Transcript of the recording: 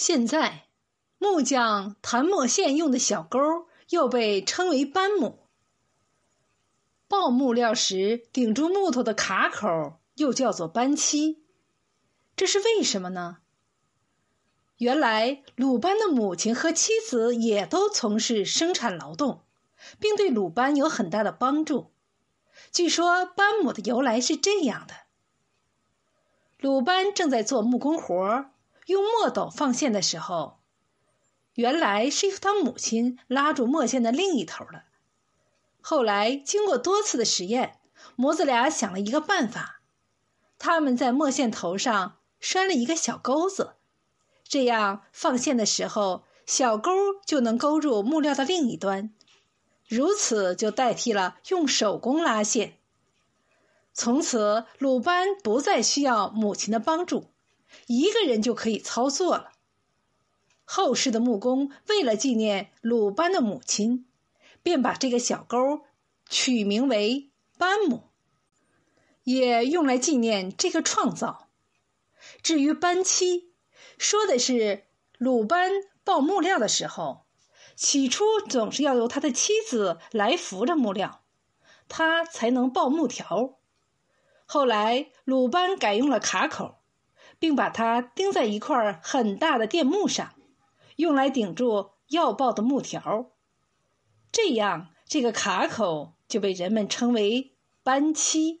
现在，木匠弹墨线用的小钩又被称为扳木。刨木料时顶住木头的卡口又叫做扳机，这是为什么呢？原来鲁班的母亲和妻子也都从事生产劳动，并对鲁班有很大的帮助。据说扳母的由来是这样的：鲁班正在做木工活儿用墨斗放线的时候，原来是由他母亲拉住墨线的另一头了。后来，经过多次的实验，母子俩想了一个办法：他们在墨线头上拴了一个小钩子，这样放线的时候，小钩就能勾住木料的另一端，如此就代替了用手工拉线。从此，鲁班不再需要母亲的帮助，一个人就可以操作了。后世的木工为了纪念鲁班的母亲。便把这个小钩取名为班木，也用来纪念这个创造。至于班期，说的是鲁班刨木料的时候，起初总是要由他的妻子来扶着木料，他才能抱木条。后来鲁班改用了卡口，并把它钉在一块很大的电木上，用来顶住要爆的木条。这样，这个卡口就被人们称为扳机。